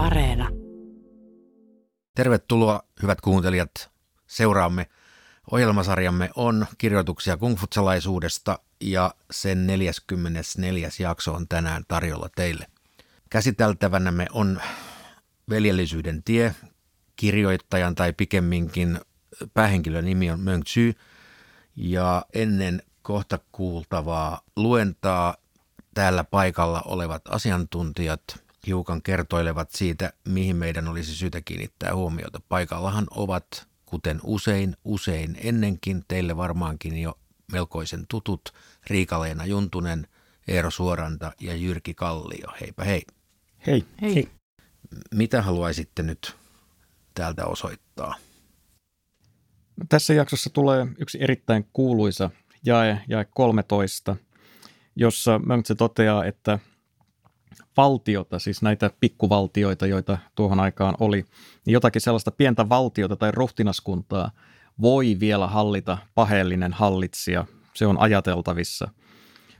Areena. Tervetuloa, hyvät kuuntelijat. Seuraamme ohjelmasarjamme on kirjoituksia kungfutsalaisuudesta ja sen 44. jakso on tänään tarjolla teille. Käsiteltävänämme on veljellisyyden tie. Kirjoittajan tai pikemminkin päähenkilön nimi on Meng Tzu. Ja ennen kohta kuultavaa luentaa täällä paikalla olevat asiantuntijat hiukan kertoilevat siitä, mihin meidän olisi syytä kiinnittää huomiota. Paikallahan ovat, kuten usein, usein ennenkin, teille varmaankin jo melkoisen tutut, Riikaleena Juntunen, Eero Suoranta ja Jyrki Kallio. Heipä hei. Hei. Hei. Mitä haluaisitte nyt täältä osoittaa? Tässä jaksossa tulee yksi erittäin kuuluisa jae, jae 13, jossa Mönkse toteaa, että valtiota, siis näitä pikkuvaltioita, joita tuohon aikaan oli, niin jotakin sellaista pientä valtiota tai ruhtinaskuntaa voi vielä hallita paheellinen hallitsija. Se on ajateltavissa.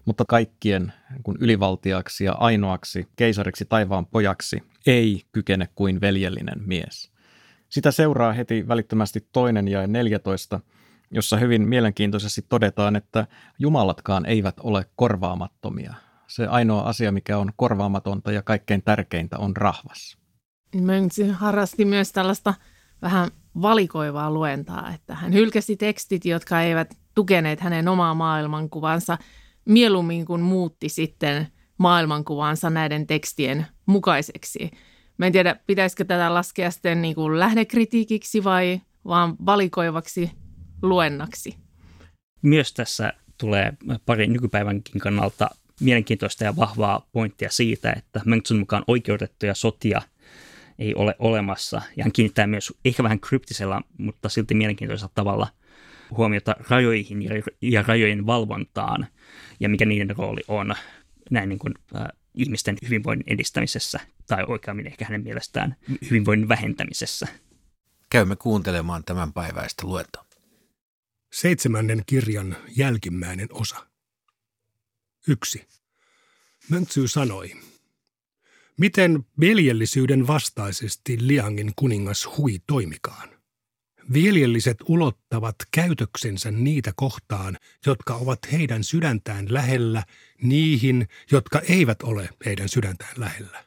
Mutta kaikkien kun ylivaltiaksi ja ainoaksi keisariksi taivaan pojaksi ei kykene kuin veljellinen mies. Sitä seuraa heti välittömästi toinen ja 14, jossa hyvin mielenkiintoisesti todetaan, että jumalatkaan eivät ole korvaamattomia. Se ainoa asia, mikä on korvaamatonta ja kaikkein tärkeintä, on rahvas. Mönksy harrasti myös tällaista vähän valikoivaa luentaa, että hän hylkäsi tekstit, jotka eivät tukeneet hänen omaa maailmankuvansa, mieluummin kuin muutti sitten maailmankuvansa näiden tekstien mukaiseksi. Mä en tiedä, pitäisikö tätä laskea sitten niin kuin lähdekritiikiksi vai vaan valikoivaksi luennaksi. Myös tässä tulee pari nykypäivänkin kannalta mielenkiintoista ja vahvaa pointtia siitä, että Mengtsun mukaan oikeutettuja sotia ei ole olemassa. Ja hän kiinnittää myös ehkä vähän kryptisellä, mutta silti mielenkiintoisella tavalla huomiota rajoihin ja rajojen valvontaan ja mikä niiden rooli on näin niin kuin, äh, ihmisten hyvinvoinnin edistämisessä tai oikeammin ehkä hänen mielestään hyvinvoinnin vähentämisessä. Käymme kuuntelemaan tämän päiväistä luentoa. Seitsemännen kirjan jälkimmäinen osa. Yksi. Möntsy sanoi, miten veljellisyyden vastaisesti Liangin kuningas Hui toimikaan. Veljelliset ulottavat käytöksensä niitä kohtaan, jotka ovat heidän sydäntään lähellä, niihin, jotka eivät ole heidän sydäntään lähellä.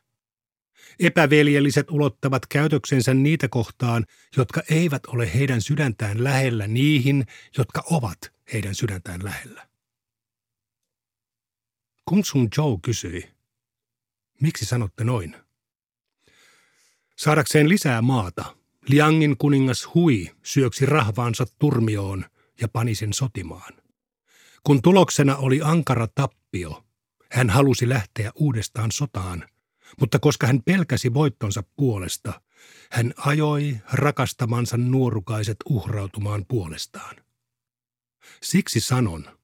Epäveljelliset ulottavat käytöksensä niitä kohtaan, jotka eivät ole heidän sydäntään lähellä, niihin, jotka ovat heidän sydäntään lähellä. Kung Sun Joe kysyi, miksi sanotte noin? Saadakseen lisää maata, Liangin kuningas Hui syöksi rahvaansa turmioon ja pani sen sotimaan. Kun tuloksena oli ankara tappio, hän halusi lähteä uudestaan sotaan, mutta koska hän pelkäsi voittonsa puolesta, hän ajoi rakastamansa nuorukaiset uhrautumaan puolestaan. Siksi sanon,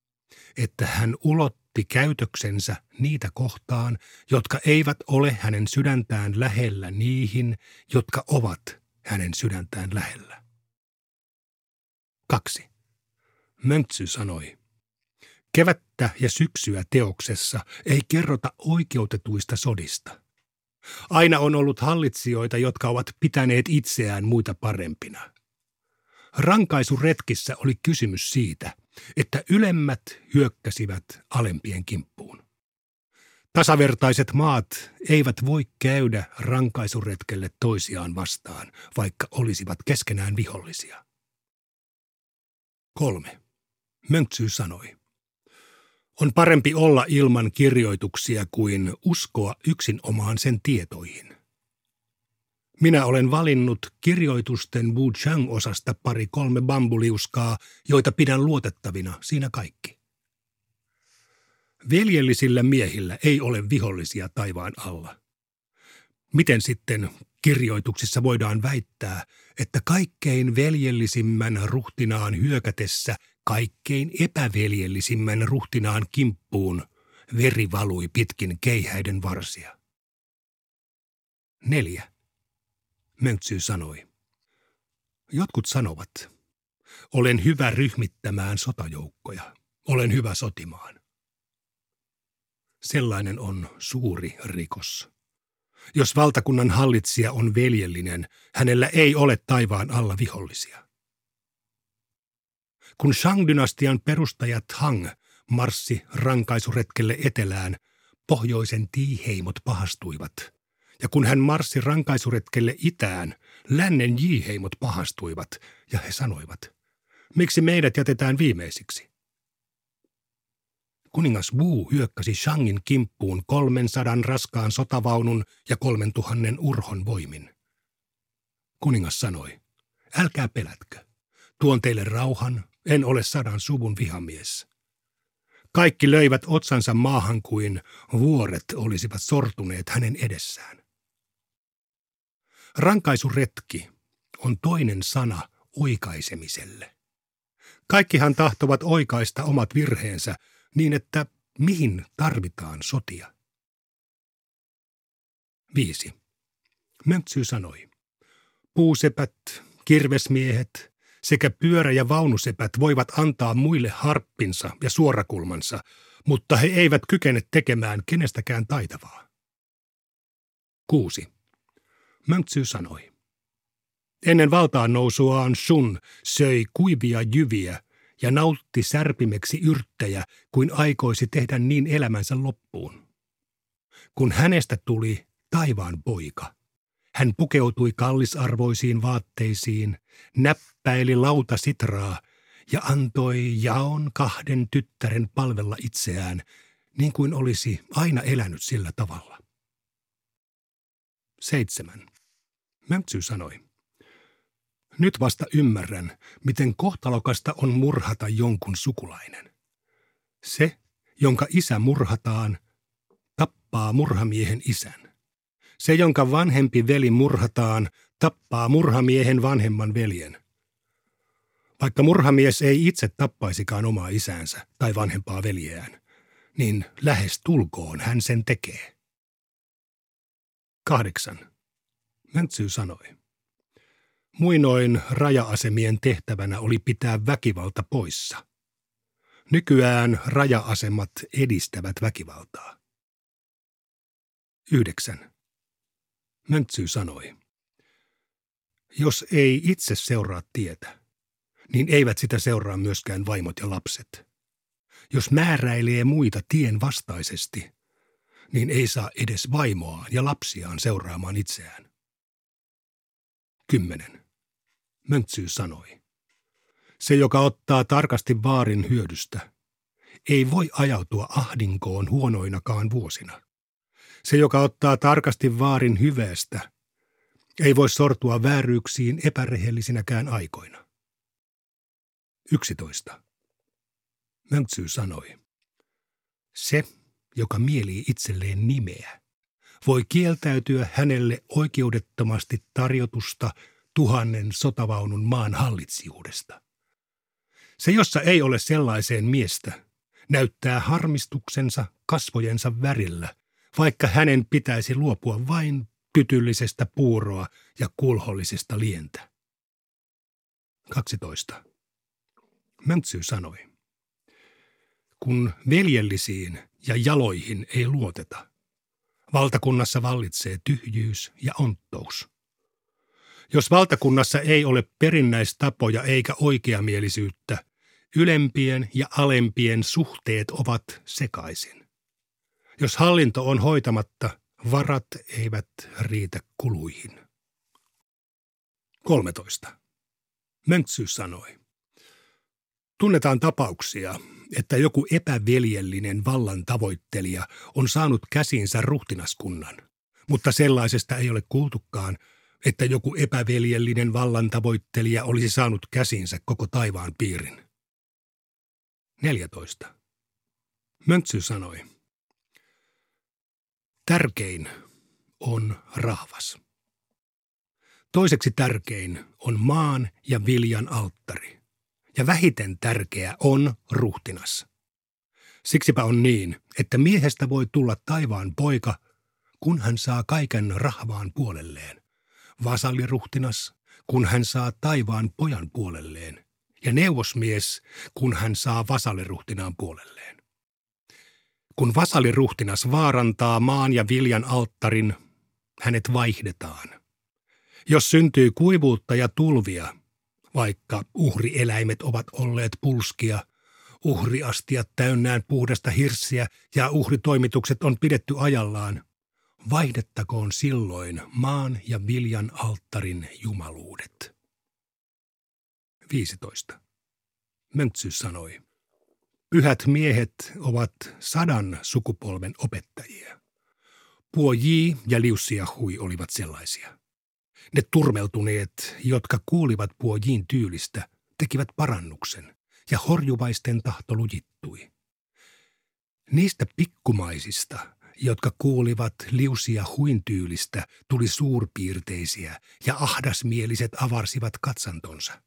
että hän ulotti käytöksensä niitä kohtaan, jotka eivät ole hänen sydäntään lähellä niihin, jotka ovat hänen sydäntään lähellä. 2. Möntsy sanoi, kevättä ja syksyä teoksessa ei kerrota oikeutetuista sodista. Aina on ollut hallitsijoita, jotka ovat pitäneet itseään muita parempina. Rankaisuretkissä oli kysymys siitä, että ylemmät hyökkäsivät alempien kimppuun. Tasavertaiset maat eivät voi käydä rankaisuretkelle toisiaan vastaan, vaikka olisivat keskenään vihollisia. Kolme. Mönksy sanoi. On parempi olla ilman kirjoituksia kuin uskoa yksin omaan sen tietoihin. Minä olen valinnut kirjoitusten Wu Chang-osasta pari kolme bambuliuskaa, joita pidän luotettavina, siinä kaikki. Veljellisillä miehillä ei ole vihollisia taivaan alla. Miten sitten kirjoituksissa voidaan väittää, että kaikkein veljellisimmän ruhtinaan hyökätessä kaikkein epäveljellisimmän ruhtinaan kimppuun veri valui pitkin keihäiden varsia? Neljä. Mönksy sanoi. Jotkut sanovat, olen hyvä ryhmittämään sotajoukkoja, olen hyvä sotimaan. Sellainen on suuri rikos. Jos valtakunnan hallitsija on veljellinen, hänellä ei ole taivaan alla vihollisia. Kun Shang-dynastian perustaja Tang marssi rankaisuretkelle etelään, pohjoisen tiiheimot pahastuivat. Ja kun hän marssi rankaisuretkelle itään, lännen jiheimot pahastuivat, ja he sanoivat, miksi meidät jätetään viimeisiksi? Kuningas Wu hyökkäsi Shangin kimppuun kolmen sadan raskaan sotavaunun ja kolmen tuhannen urhon voimin. Kuningas sanoi, älkää pelätkö. Tuon teille rauhan, en ole sadan suvun vihamies. Kaikki löivät otsansa maahan kuin vuoret olisivat sortuneet hänen edessään. Rankaisuretki on toinen sana oikaisemiselle. Kaikkihan tahtovat oikaista omat virheensä niin, että mihin tarvitaan sotia. 5. Mönksy sanoi, puusepät, kirvesmiehet, sekä pyörä- ja vaunusepät voivat antaa muille harppinsa ja suorakulmansa, mutta he eivät kykene tekemään kenestäkään taitavaa. 6. Mönksy sanoi. Ennen valtaan nousuaan Sun söi kuivia jyviä ja nautti särpimeksi yrttejä kuin aikoisi tehdä niin elämänsä loppuun. Kun hänestä tuli taivaan poika – hän pukeutui kallisarvoisiin vaatteisiin, näppäili lautasitraa ja antoi jaon kahden tyttären palvella itseään, niin kuin olisi aina elänyt sillä tavalla. Seitsemän. Mönksy sanoi. Nyt vasta ymmärrän, miten kohtalokasta on murhata jonkun sukulainen. Se, jonka isä murhataan, tappaa murhamiehen isän. Se, jonka vanhempi veli murhataan, tappaa murhamiehen vanhemman veljen. Vaikka murhamies ei itse tappaisikaan omaa isäänsä tai vanhempaa veljeään, niin lähes tulkoon hän sen tekee. Kahdeksan. Mäntsy sanoi. Muinoin raja-asemien tehtävänä oli pitää väkivalta poissa. Nykyään raja-asemat edistävät väkivaltaa. Yhdeksän. Möntsy sanoi. Jos ei itse seuraa tietä, niin eivät sitä seuraa myöskään vaimot ja lapset. Jos määräilee muita tien vastaisesti, niin ei saa edes vaimoaan ja lapsiaan seuraamaan itseään. 10. Möntsy sanoi. Se, joka ottaa tarkasti vaarin hyödystä, ei voi ajautua ahdinkoon huonoinakaan vuosina. Se, joka ottaa tarkasti vaarin hyveestä, ei voi sortua vääryyksiin epärehellisinäkään aikoina. 11. Mönksy sanoi. Se, joka mielii itselleen nimeä, voi kieltäytyä hänelle oikeudettomasti tarjotusta tuhannen sotavaunun maan hallitsijuudesta. Se, jossa ei ole sellaiseen miestä, näyttää harmistuksensa kasvojensa värillä vaikka hänen pitäisi luopua vain pytyllisestä puuroa ja kulhollisesta lientä. 12. Möntsy sanoi. Kun veljellisiin ja jaloihin ei luoteta, valtakunnassa vallitsee tyhjyys ja onttous. Jos valtakunnassa ei ole perinnäistapoja eikä oikeamielisyyttä, ylempien ja alempien suhteet ovat sekaisin. Jos hallinto on hoitamatta, varat eivät riitä kuluihin. 13. Mönksy sanoi. Tunnetaan tapauksia, että joku epäveljellinen vallan tavoittelija on saanut käsinsä ruhtinaskunnan, mutta sellaisesta ei ole kuultukaan, että joku epäveljellinen vallan tavoittelija olisi saanut käsinsä koko taivaan piirin. 14. Mönksy sanoi. Tärkein on rahvas. Toiseksi tärkein on maan ja viljan alttari. Ja vähiten tärkeä on ruhtinas. Siksipä on niin, että miehestä voi tulla taivaan poika, kun hän saa kaiken rahvaan puolelleen. Vasalliruhtinas, kun hän saa taivaan pojan puolelleen. Ja neuvosmies, kun hän saa vasalliruhtinaan puolelleen. Kun vasaliruhtinas vaarantaa maan ja viljan alttarin, hänet vaihdetaan. Jos syntyy kuivuutta ja tulvia, vaikka uhrieläimet ovat olleet pulskia, uhriastiat täynnään puhdasta hirssiä ja uhritoimitukset on pidetty ajallaan, vaihdettakoon silloin maan ja viljan alttarin jumaluudet. 15. Möntsy sanoi, pyhät miehet ovat sadan sukupolven opettajia. Puoji ja Liussia Hui olivat sellaisia. Ne turmeltuneet, jotka kuulivat Puojiin tyylistä, tekivät parannuksen, ja horjuvaisten tahto lujittui. Niistä pikkumaisista, jotka kuulivat liusia huin tyylistä, tuli suurpiirteisiä, ja ahdasmieliset avarsivat katsantonsa.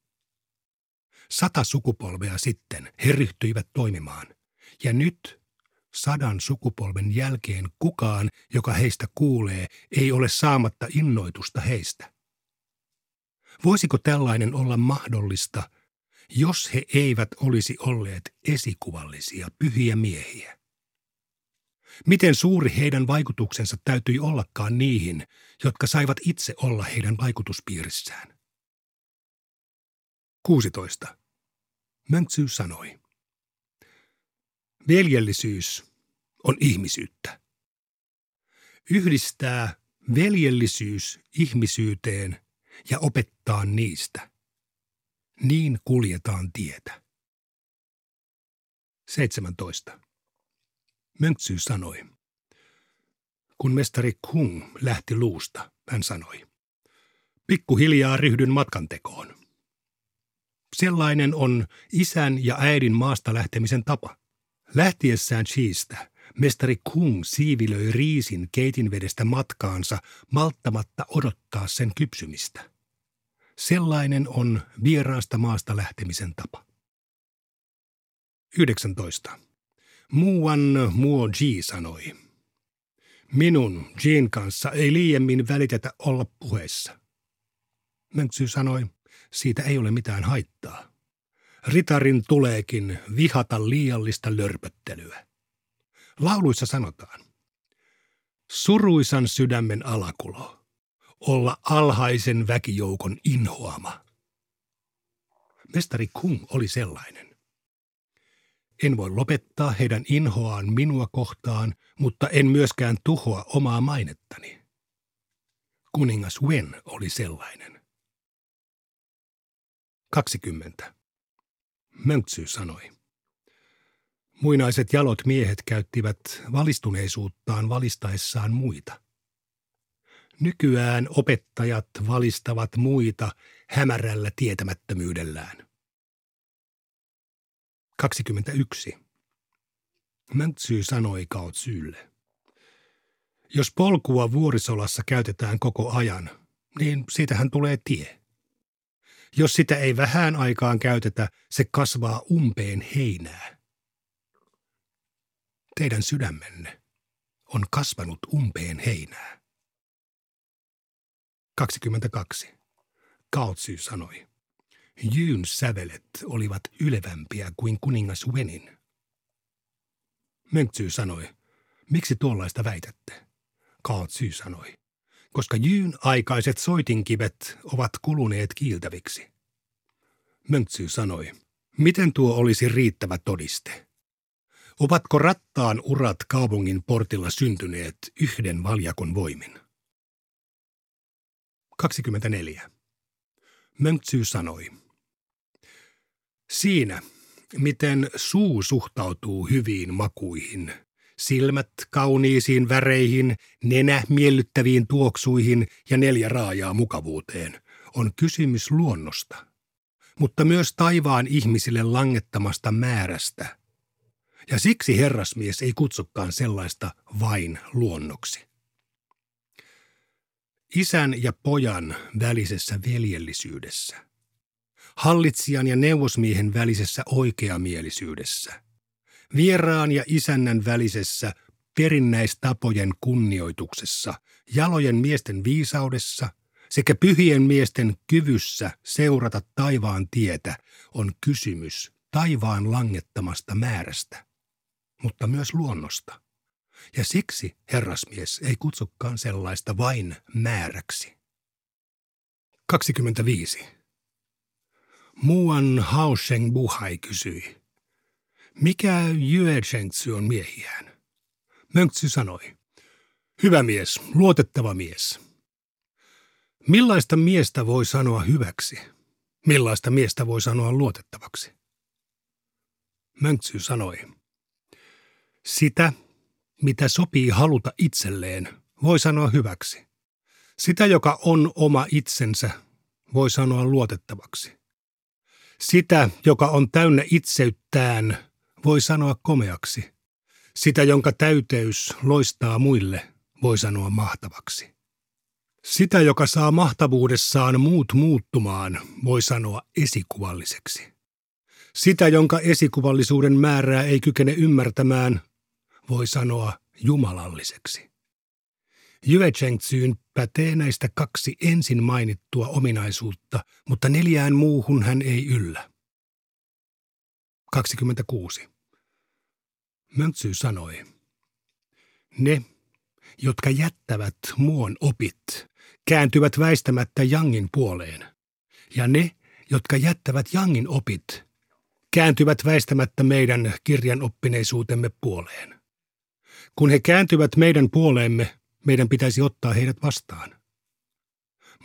Sata sukupolvea sitten he ryhtyivät toimimaan, ja nyt sadan sukupolven jälkeen kukaan, joka heistä kuulee, ei ole saamatta innoitusta heistä. Voisiko tällainen olla mahdollista, jos he eivät olisi olleet esikuvallisia pyhiä miehiä? Miten suuri heidän vaikutuksensa täytyi ollakaan niihin, jotka saivat itse olla heidän vaikutuspiirissään? 16. Mönksy sanoi. Veljellisyys on ihmisyyttä. Yhdistää veljellisyys ihmisyyteen ja opettaa niistä. Niin kuljetaan tietä. 17. Mönksy sanoi. Kun mestari Kung lähti luusta, hän sanoi. Pikkuhiljaa ryhdyn matkantekoon. Sellainen on isän ja äidin maasta lähtemisen tapa. Lähtiessään Chiistä, mestari Kung siivilöi riisin keitinvedestä matkaansa malttamatta odottaa sen kypsymistä. Sellainen on vieraasta maasta lähtemisen tapa. 19. Muan Muo Ji sanoi. Minun Jin kanssa ei liiemmin välitetä olla puheessa. Mönksy sanoi, siitä ei ole mitään haittaa. Ritarin tuleekin vihata liiallista lörpöttelyä. Lauluissa sanotaan, suruisan sydämen alakulo, olla alhaisen väkijoukon inhoama. Mestari Kung oli sellainen. En voi lopettaa heidän inhoaan minua kohtaan, mutta en myöskään tuhoa omaa mainettani. Kuningas Wen oli sellainen. 20. Mönksy sanoi. Muinaiset jalot miehet käyttivät valistuneisuuttaan valistaessaan muita. Nykyään opettajat valistavat muita hämärällä tietämättömyydellään. 21. Möntsy sanoi Kaotsylle. Jos polkua vuorisolassa käytetään koko ajan, niin siitähän tulee tie. Jos sitä ei vähän aikaan käytetä, se kasvaa umpeen heinää. Teidän sydämenne on kasvanut umpeen heinää. 22. Kaotsy sanoi. Jyyn sävelet olivat ylevämpiä kuin kuningas Wenin. Mönksy sanoi, miksi tuollaista väitätte? Kaotsy sanoi, koska Jyyn aikaiset soitinkivet ovat kuluneet kiiltäviksi. Mönksy sanoi, miten tuo olisi riittävä todiste? Ovatko rattaan urat kaupungin portilla syntyneet yhden valjakon voimin? 24. Mönksy sanoi, Siinä, miten suu suhtautuu hyviin makuihin, silmät kauniisiin väreihin, nenä miellyttäviin tuoksuihin ja neljä raajaa mukavuuteen, on kysymys luonnosta, mutta myös taivaan ihmisille langettamasta määrästä. Ja siksi herrasmies ei kutsukaan sellaista vain luonnoksi. Isän ja pojan välisessä veljellisyydessä – hallitsijan ja neuvosmiehen välisessä oikeamielisyydessä, vieraan ja isännän välisessä perinnäistapojen kunnioituksessa, jalojen miesten viisaudessa sekä pyhien miesten kyvyssä seurata taivaan tietä on kysymys taivaan langettamasta määrästä, mutta myös luonnosta. ja siksi herrasmies ei kutsukaan sellaista vain määräksi. 25. Muan Haosheng Buhai kysyi, mikä Zhengzi on miehiään? Mönksy sanoi, hyvä mies, luotettava mies. Millaista miestä voi sanoa hyväksi? Millaista miestä voi sanoa luotettavaksi? Mönksy sanoi, sitä, mitä sopii haluta itselleen, voi sanoa hyväksi. Sitä, joka on oma itsensä, voi sanoa luotettavaksi. Sitä, joka on täynnä itseyttään, voi sanoa komeaksi. Sitä, jonka täyteys loistaa muille, voi sanoa mahtavaksi. Sitä, joka saa mahtavuudessaan muut muuttumaan, voi sanoa esikuvalliseksi. Sitä, jonka esikuvallisuuden määrää ei kykene ymmärtämään, voi sanoa jumalalliseksi. Jyechengtsyyn pätee näistä kaksi ensin mainittua ominaisuutta, mutta neljään muuhun hän ei yllä. 26. Möntsy sanoi, ne, jotka jättävät muon opit, kääntyvät väistämättä Jangin puoleen, ja ne, jotka jättävät Jangin opit, kääntyvät väistämättä meidän kirjan oppineisuutemme puoleen. Kun he kääntyvät meidän puoleemme, meidän pitäisi ottaa heidät vastaan.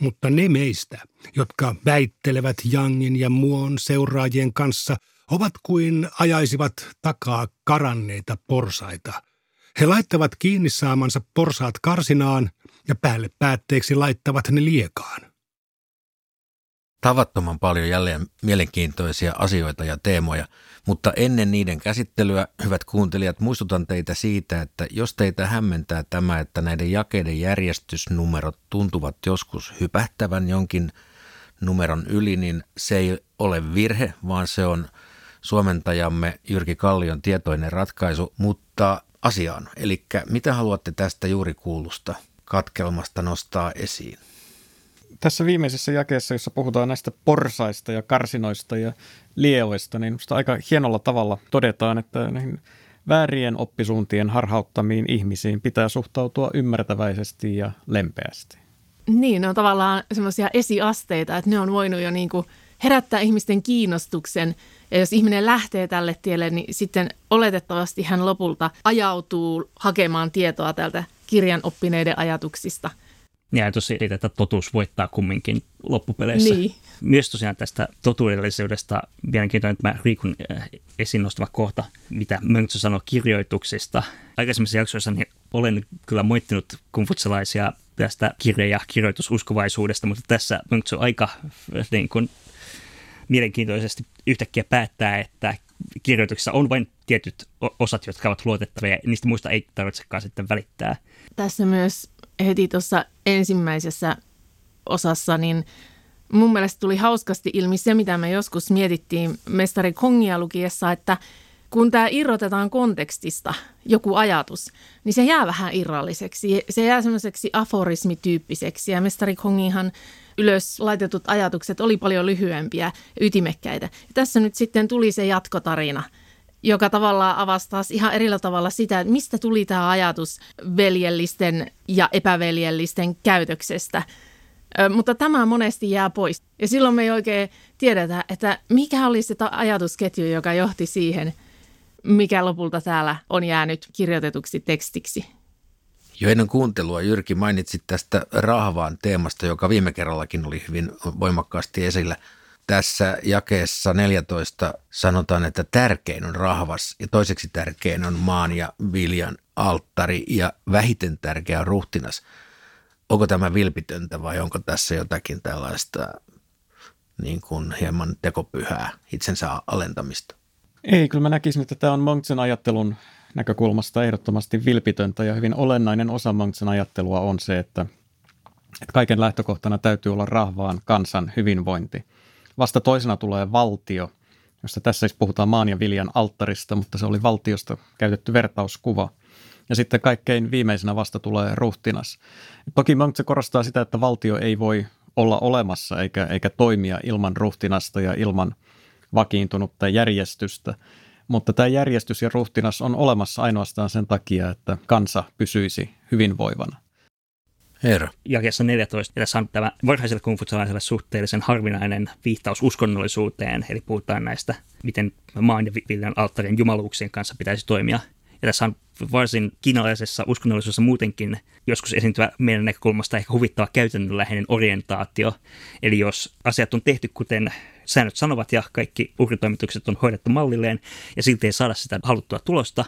Mutta ne meistä, jotka väittelevät Jangin ja muon seuraajien kanssa, ovat kuin ajaisivat takaa karanneita porsaita. He laittavat kiinni saamansa porsaat karsinaan ja päälle päätteeksi laittavat ne liekaan tavattoman paljon jälleen mielenkiintoisia asioita ja teemoja, mutta ennen niiden käsittelyä, hyvät kuuntelijat, muistutan teitä siitä, että jos teitä hämmentää tämä, että näiden jakeiden järjestysnumerot tuntuvat joskus hypähtävän jonkin numeron yli, niin se ei ole virhe, vaan se on suomentajamme Jyrki Kallion tietoinen ratkaisu, mutta asiaan. Eli mitä haluatte tästä juuri kuulusta katkelmasta nostaa esiin? tässä viimeisessä jakeessa, jossa puhutaan näistä porsaista ja karsinoista ja lieoista, niin minusta aika hienolla tavalla todetaan, että näihin väärien oppisuuntien harhauttamiin ihmisiin pitää suhtautua ymmärtäväisesti ja lempeästi. Niin, ne on tavallaan semmoisia esiasteita, että ne on voinut jo niin kuin herättää ihmisten kiinnostuksen. Ja jos ihminen lähtee tälle tielle, niin sitten oletettavasti hän lopulta ajautuu hakemaan tietoa tältä kirjan oppineiden ajatuksista – ja tosi että totuus voittaa kumminkin loppupeleissä. Niin. Myös tosiaan tästä totuudellisuudesta mielenkiintoinen tämä Riikun äh, esiin nostava kohta, mitä Mönksö sanoi kirjoituksista. Aikaisemmissa jaksoissa niin olen kyllä moittinut kumfutsalaisia tästä kirja- ja kirjoitususkovaisuudesta, mutta tässä Mönksö aika äh, niin kuin, mielenkiintoisesti yhtäkkiä päättää, että kirjoituksissa on vain tietyt osat, jotka ovat luotettavia, ja niistä muista ei tarvitsekaan sitten välittää. Tässä myös heti tuossa ensimmäisessä osassa, niin mun mielestä tuli hauskasti ilmi se, mitä me joskus mietittiin mestari Kongia lukiessa, että kun tämä irrotetaan kontekstista, joku ajatus, niin se jää vähän irralliseksi. Se jää semmoiseksi aforismityyppiseksi ja mestari Kongihan ylös laitetut ajatukset oli paljon lyhyempiä ytimekkäitä. Ja tässä nyt sitten tuli se jatkotarina – joka tavallaan avastaa ihan erillä tavalla sitä, että mistä tuli tämä ajatus veljellisten ja epäveljellisten käytöksestä. Ö, mutta tämä monesti jää pois. Ja silloin me ei oikein tiedetä, että mikä oli se ajatusketju, joka johti siihen, mikä lopulta täällä on jäänyt kirjoitetuksi tekstiksi. Jo ennen kuuntelua Jyrki mainitsit tästä rahvaan teemasta, joka viime kerrallakin oli hyvin voimakkaasti esillä – tässä jakeessa 14 sanotaan, että tärkein on rahvas ja toiseksi tärkein on maan ja viljan alttari ja vähiten tärkeä on ruhtinas. Onko tämä vilpitöntä vai onko tässä jotakin tällaista niin kuin hieman tekopyhää itsensä alentamista? Ei, kyllä mä näkisin, että tämä on Monksen ajattelun näkökulmasta ehdottomasti vilpitöntä ja hyvin olennainen osa Monksen ajattelua on se, että, että kaiken lähtökohtana täytyy olla rahvaan kansan hyvinvointi – Vasta toisena tulee valtio, josta tässä siis puhutaan maan ja viljan alttarista, mutta se oli valtiosta käytetty vertauskuva. Ja sitten kaikkein viimeisenä vasta tulee ruhtinas. Toki Mönkse korostaa sitä, että valtio ei voi olla olemassa eikä, eikä toimia ilman ruhtinasta ja ilman vakiintunutta järjestystä. Mutta tämä järjestys ja ruhtinas on olemassa ainoastaan sen takia, että kansa pysyisi hyvinvoivana. Herra. Jakeessa 14 tässä on tämä varhaiselle kungfutsalaiselle suhteellisen harvinainen viittaus uskonnollisuuteen, eli puhutaan näistä, miten maan ja viljan alttarin jumaluuksien kanssa pitäisi toimia. Ja tässä on varsin kiinalaisessa uskonnollisuudessa muutenkin joskus esiintyvä meidän näkökulmasta ehkä huvittava käytännönläheinen orientaatio. Eli jos asiat on tehty kuten säännöt sanovat ja kaikki uhritoimitukset on hoidettu mallilleen ja silti ei saada sitä haluttua tulosta,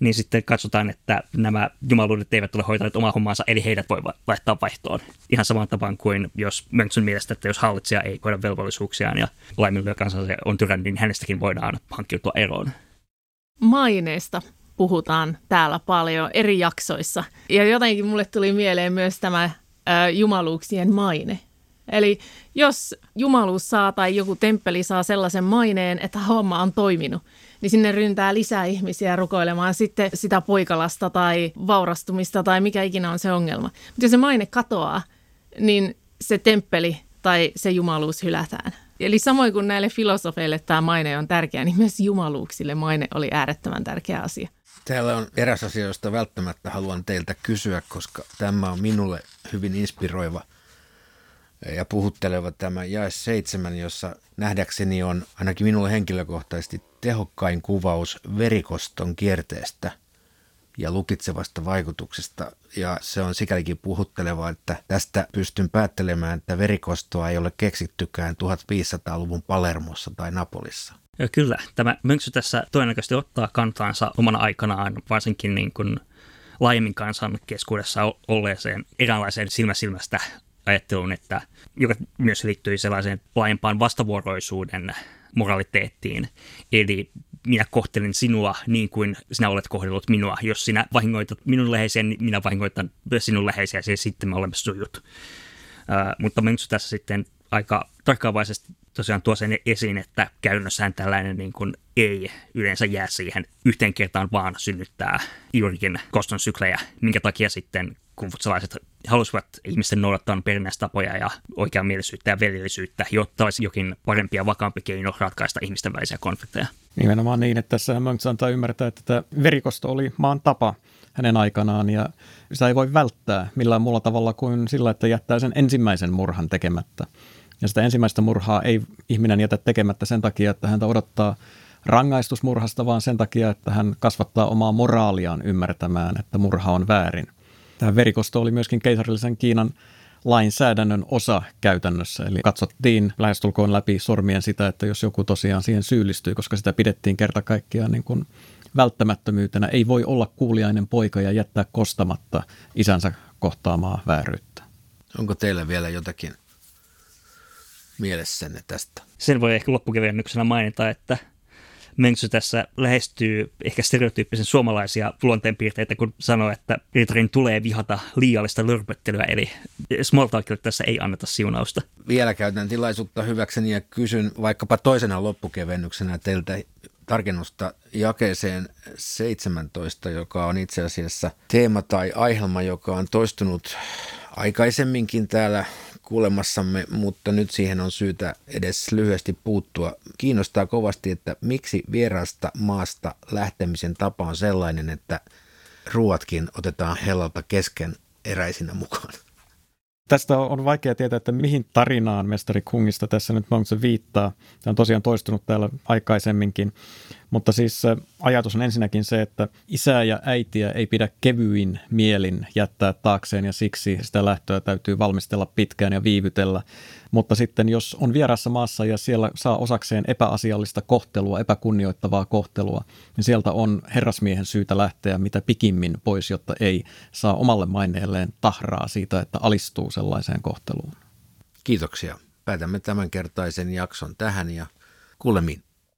niin sitten katsotaan, että nämä jumaluudet eivät ole hoitaneet omaa hommaansa, eli heidät voi laittaa vaihtoon. Ihan samaan tapaan kuin jos Mönkson mielestä, että jos hallitsija ei hoida velvollisuuksiaan ja laiminlyö kansansa on tyrännyt, niin hänestäkin voidaan hankkiutua eroon. Maineesta puhutaan täällä paljon eri jaksoissa. Ja jotenkin mulle tuli mieleen myös tämä ä, jumaluuksien maine. Eli jos jumaluus saa tai joku temppeli saa sellaisen maineen, että homma on toiminut, niin sinne ryntää lisää ihmisiä rukoilemaan sitten sitä poikalasta tai vaurastumista tai mikä ikinä on se ongelma. Mutta jos se maine katoaa, niin se temppeli tai se jumaluus hylätään. Eli samoin kuin näille filosofeille tämä maine on tärkeä, niin myös jumaluuksille maine oli äärettömän tärkeä asia. Täällä on eräs asia, josta välttämättä haluan teiltä kysyä, koska tämä on minulle hyvin inspiroiva ja puhutteleva tämä jae seitsemän, jossa nähdäkseni on ainakin minulle henkilökohtaisesti tehokkain kuvaus verikoston kierteestä ja lukitsevasta vaikutuksesta. Ja se on sikälikin puhutteleva, että tästä pystyn päättelemään, että verikostoa ei ole keksittykään 1500-luvun Palermossa tai Napolissa. Ja kyllä, tämä Mönksy tässä todennäköisesti ottaa kantaansa omana aikanaan varsinkin niin kuin laajemmin kansan keskuudessa olleeseen eräänlaiseen silmäsilmästä ajatteluun, että, joka myös liittyy sellaiseen laajempaan vastavuoroisuuden moraliteettiin. Eli minä kohtelen sinua niin kuin sinä olet kohdellut minua. Jos sinä vahingoitat minun läheisen, niin minä vahingoitan sinun läheisiä ja sitten me olemme sujut. Uh, mutta Mönksy tässä sitten aika tarkkaavaisesti tosiaan tuo sen esiin, että käytännössään tällainen niin kuin ei yleensä jää siihen yhteen kertaan, vaan synnyttää juurikin koston syklejä, minkä takia sitten kumfutsalaiset halusivat ihmisten noudattaa tapoja ja oikeamielisyyttä ja veljellisyyttä, jotta olisi jokin parempi ja vakaampi keino ratkaista ihmisten välisiä konflikteja. Nimenomaan niin, että tässä Monks antaa ymmärtää, että tämä verikosto oli maan tapa hänen aikanaan ja sitä ei voi välttää millään muulla tavalla kuin sillä, että jättää sen ensimmäisen murhan tekemättä. Ja sitä ensimmäistä murhaa ei ihminen jätä tekemättä sen takia, että häntä odottaa rangaistusmurhasta, vaan sen takia, että hän kasvattaa omaa moraaliaan ymmärtämään, että murha on väärin. Tämä verikosto oli myöskin keisarillisen Kiinan lainsäädännön osa käytännössä. Eli katsottiin lähestulkoon läpi sormien sitä, että jos joku tosiaan siihen syyllistyy, koska sitä pidettiin kerta kaikkiaan niin kuin välttämättömyytenä. Ei voi olla kuuliainen poika ja jättää kostamatta isänsä kohtaamaa vääryyttä. Onko teillä vielä jotakin mielessänne tästä? Sen voi ehkä loppukevennyksenä mainita, että Menksy tässä lähestyy ehkä stereotyyppisen suomalaisia luonteenpiirteitä, kun sanoo, että Ritterin tulee vihata liiallista lörpöttelyä, eli small tässä ei anneta siunausta. Vielä käytän tilaisuutta hyväkseni ja kysyn vaikkapa toisena loppukevennyksenä teiltä tarkennusta jakeeseen 17, joka on itse asiassa teema tai aihelma, joka on toistunut aikaisemminkin täällä kuulemassamme, mutta nyt siihen on syytä edes lyhyesti puuttua. Kiinnostaa kovasti, että miksi vierasta maasta lähtemisen tapa on sellainen, että ruuatkin otetaan hellalta kesken eräisinä mukaan. Tästä on vaikea tietää, että mihin tarinaan mestari Kungista tässä nyt Monkse viittaa. Tämä on tosiaan toistunut täällä aikaisemminkin. Mutta siis ajatus on ensinnäkin se, että isää ja äitiä ei pidä kevyin mielin jättää taakseen ja siksi sitä lähtöä täytyy valmistella pitkään ja viivytellä. Mutta sitten jos on vierassa maassa ja siellä saa osakseen epäasiallista kohtelua, epäkunnioittavaa kohtelua, niin sieltä on herrasmiehen syytä lähteä mitä pikimmin pois, jotta ei saa omalle maineelleen tahraa siitä, että alistuu sellaiseen kohteluun. Kiitoksia. Päätämme tämänkertaisen jakson tähän ja kuulemiin.